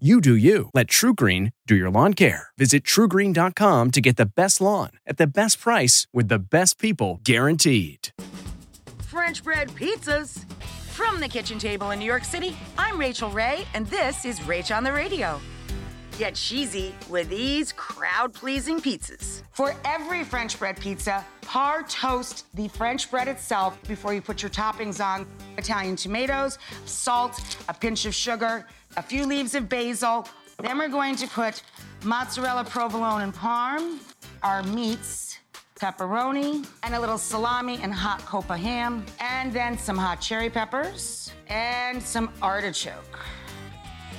You do you. Let TruGreen do your lawn care. Visit trugreen.com to get the best lawn at the best price with the best people guaranteed. French bread pizzas. From the kitchen table in New York City, I'm Rachael Ray, and this is Rach on the Radio. Get cheesy with these crowd pleasing pizzas. For every French bread pizza, par toast the French bread itself before you put your toppings on Italian tomatoes, salt, a pinch of sugar, a few leaves of basil. Then we're going to put mozzarella provolone and parm, our meats, pepperoni, and a little salami and hot copa ham, and then some hot cherry peppers and some artichoke.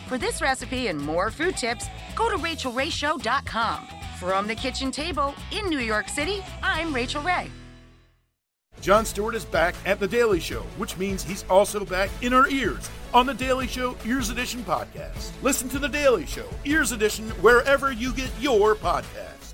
For this recipe and more food tips, go to rachaelrayshow.com. From the kitchen table in New York City, I'm Rachael Ray. Jon Stewart is back at The Daily Show, which means he's also back in our ears on The Daily Show Ears Edition podcast. Listen to The Daily Show Ears Edition wherever you get your podcast.